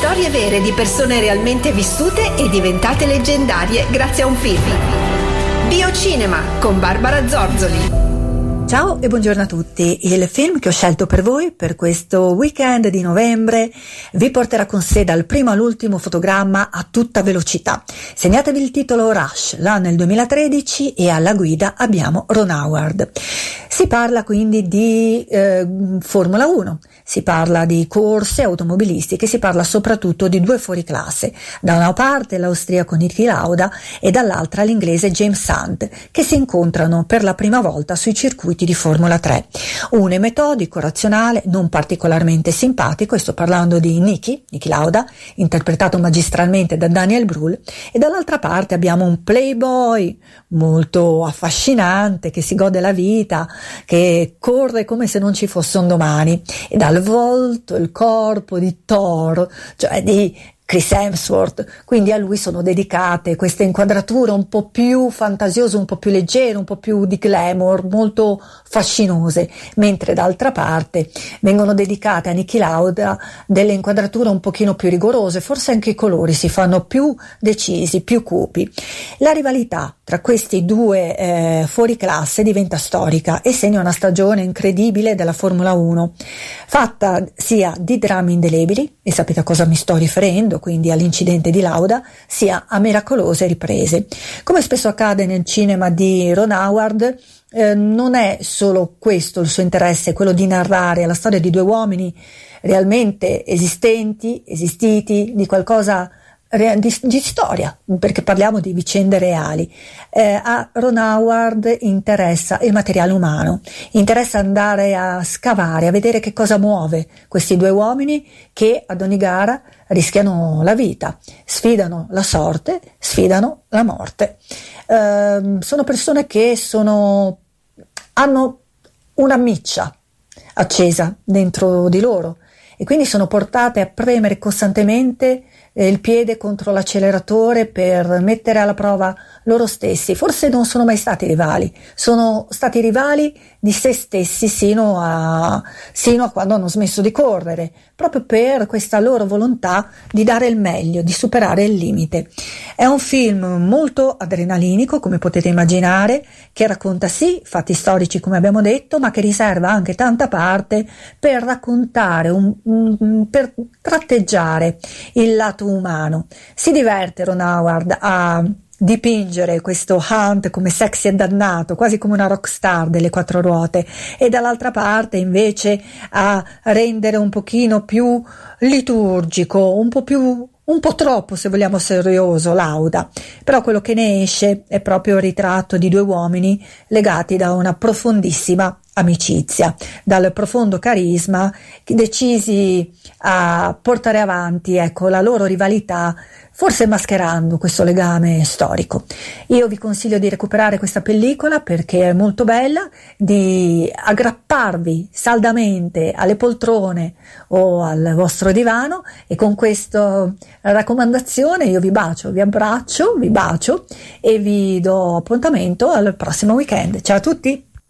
Storie vere di persone realmente vissute e diventate leggendarie grazie a un film. Biocinema con Barbara Zorzoli. Ciao e buongiorno a tutti. Il film che ho scelto per voi per questo weekend di novembre vi porterà con sé dal primo all'ultimo fotogramma a tutta velocità. Segnatevi il titolo Rush, è il 2013 e alla guida abbiamo Ron Howard. Si parla quindi di eh, Formula 1, si parla di corse automobilistiche, si parla soprattutto di due fuoriclasse, da una parte l'austriaco Niki Lauda e dall'altra l'inglese James Hunt, che si incontrano per la prima volta sui circuiti di Formula 3. Uno è metodico, razionale, non particolarmente simpatico, e sto parlando di Niki, Niki Lauda, interpretato magistralmente da Daniel Brühl, e dall'altra parte abbiamo un playboy molto affascinante che si gode la vita, che corre come se non ci fosse un domani. E dal volto, il corpo di Thor, cioè di Chris Hemsworth, quindi a lui sono dedicate queste inquadrature un po' più fantasiose, un po' più leggere, un po' più di glamour, molto fascinose, mentre d'altra parte vengono dedicate a Niki Lauda delle inquadrature un pochino più rigorose, forse anche i colori si fanno più decisi, più cupi. La rivalità tra questi due eh, fuori classe diventa storica e segna una stagione incredibile della Formula 1, fatta sia di drammi indelebili, e sapete a cosa mi sto riferendo, quindi all'incidente di Lauda, sia a miracolose riprese. Come spesso accade nel cinema di Ron Howard, eh, non è solo questo il suo interesse, quello di narrare la storia di due uomini realmente esistenti, esistiti, di qualcosa di, di, storia, perché parliamo di vicende reali. Eh, a Ron Howard interessa il materiale umano, interessa andare a scavare, a vedere che cosa muove questi due uomini che ad ogni gara rischiano la vita, sfidano la sorte, sfidano la morte. Eh, sono persone che sono, hanno una miccia accesa dentro di loro e quindi sono portate a premere costantemente il piede contro l'acceleratore per mettere alla prova loro stessi. Forse non sono mai stati rivali, sono stati rivali di se stessi sino a, sino a quando hanno smesso di correre, proprio per questa loro volontà di dare il meglio, di superare il limite. È un film molto adrenalinico, come potete immaginare, che racconta sì fatti storici, come abbiamo detto, ma che riserva anche tanta parte per raccontare, un, un, per tratteggiare il lato umano. Si diverte Ron Howard a dipingere questo Hunt come sexy e dannato, quasi come una rock star delle quattro ruote, e dall'altra parte invece a rendere un pochino più liturgico, un po' più un po' troppo, se vogliamo, serioso, lauda, però quello che ne esce è proprio il ritratto di due uomini legati da una profondissima amicizia, dal profondo carisma, decisi a portare avanti ecco, la loro rivalità, forse mascherando questo legame storico. Io vi consiglio di recuperare questa pellicola perché è molto bella, di aggrapparvi saldamente alle poltrone o al vostro divano e con questa raccomandazione io vi bacio, vi abbraccio, vi bacio e vi do appuntamento al prossimo weekend. Ciao a tutti!